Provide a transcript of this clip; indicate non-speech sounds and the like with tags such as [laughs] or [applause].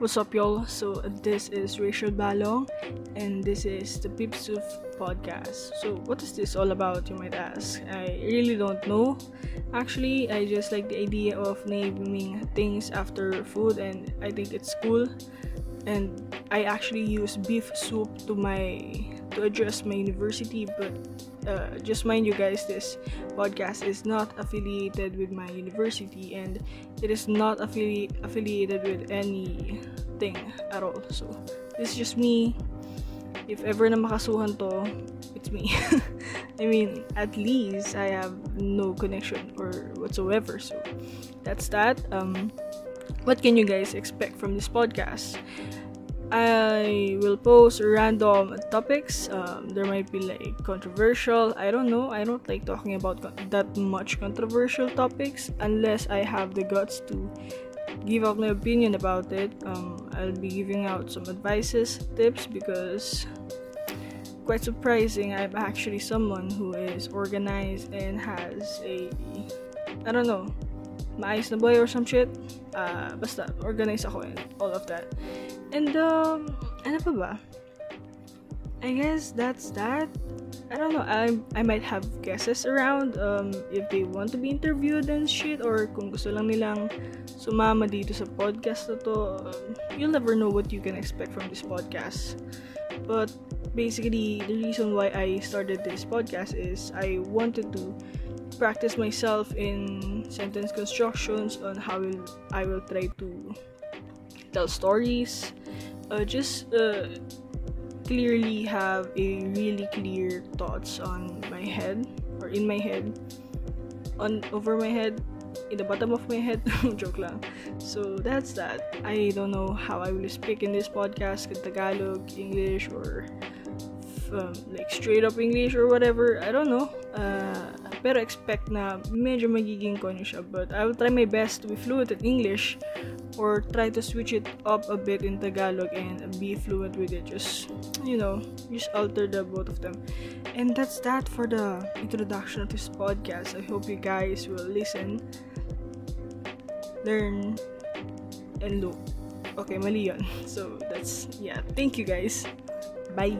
What's up, y'all? So, this is Rachel Balong, and this is the Beef Soup podcast. So, what is this all about, you might ask? I really don't know. Actually, I just like the idea of naming things after food, and I think it's cool. And I actually use beef soup to my to address my university, but uh, just mind you guys, this podcast is not affiliated with my university and it is not affili- affiliated with anything at all. So, this is just me. If ever na makasuhan to, it's me. [laughs] I mean, at least I have no connection or whatsoever. So, that's that. Um, what can you guys expect from this podcast? I will post random topics. Um, there might be like controversial. I don't know. I don't like talking about con- that much controversial topics unless I have the guts to give out my opinion about it. Um, I'll be giving out some advices, tips because quite surprising. I'm actually someone who is organized and has a I don't know my maayos na boy or some shit. Uh, basta, organized ako and all of that. And, um, ano pa ba? I guess that's that. I don't know. I I might have guesses around um if they want to be interviewed and shit or kung gusto lang nilang sumama dito sa podcast na to. Um, you'll never know what you can expect from this podcast. But basically, the reason why I started this podcast is I wanted to practice myself in sentence constructions on how will, I will try to tell stories. Uh, just uh, clearly have a really clear thoughts on my head or in my head, on over my head, in the bottom of my head. [laughs] Joke lang. So that's that. I don't know how I will speak in this podcast, in Tagalog, English, or um, like straight up English or whatever. I don't know. Uh, pero expect na medyo magiging konyo siya. But I will try my best to be fluent in English or try to switch it up a bit in Tagalog and be fluent with it. Just, you know, just alter the both of them. And that's that for the introduction of this podcast. I hope you guys will listen, learn, and look. Okay, mali yun. [laughs] So, that's, yeah. Thank you guys. Bye!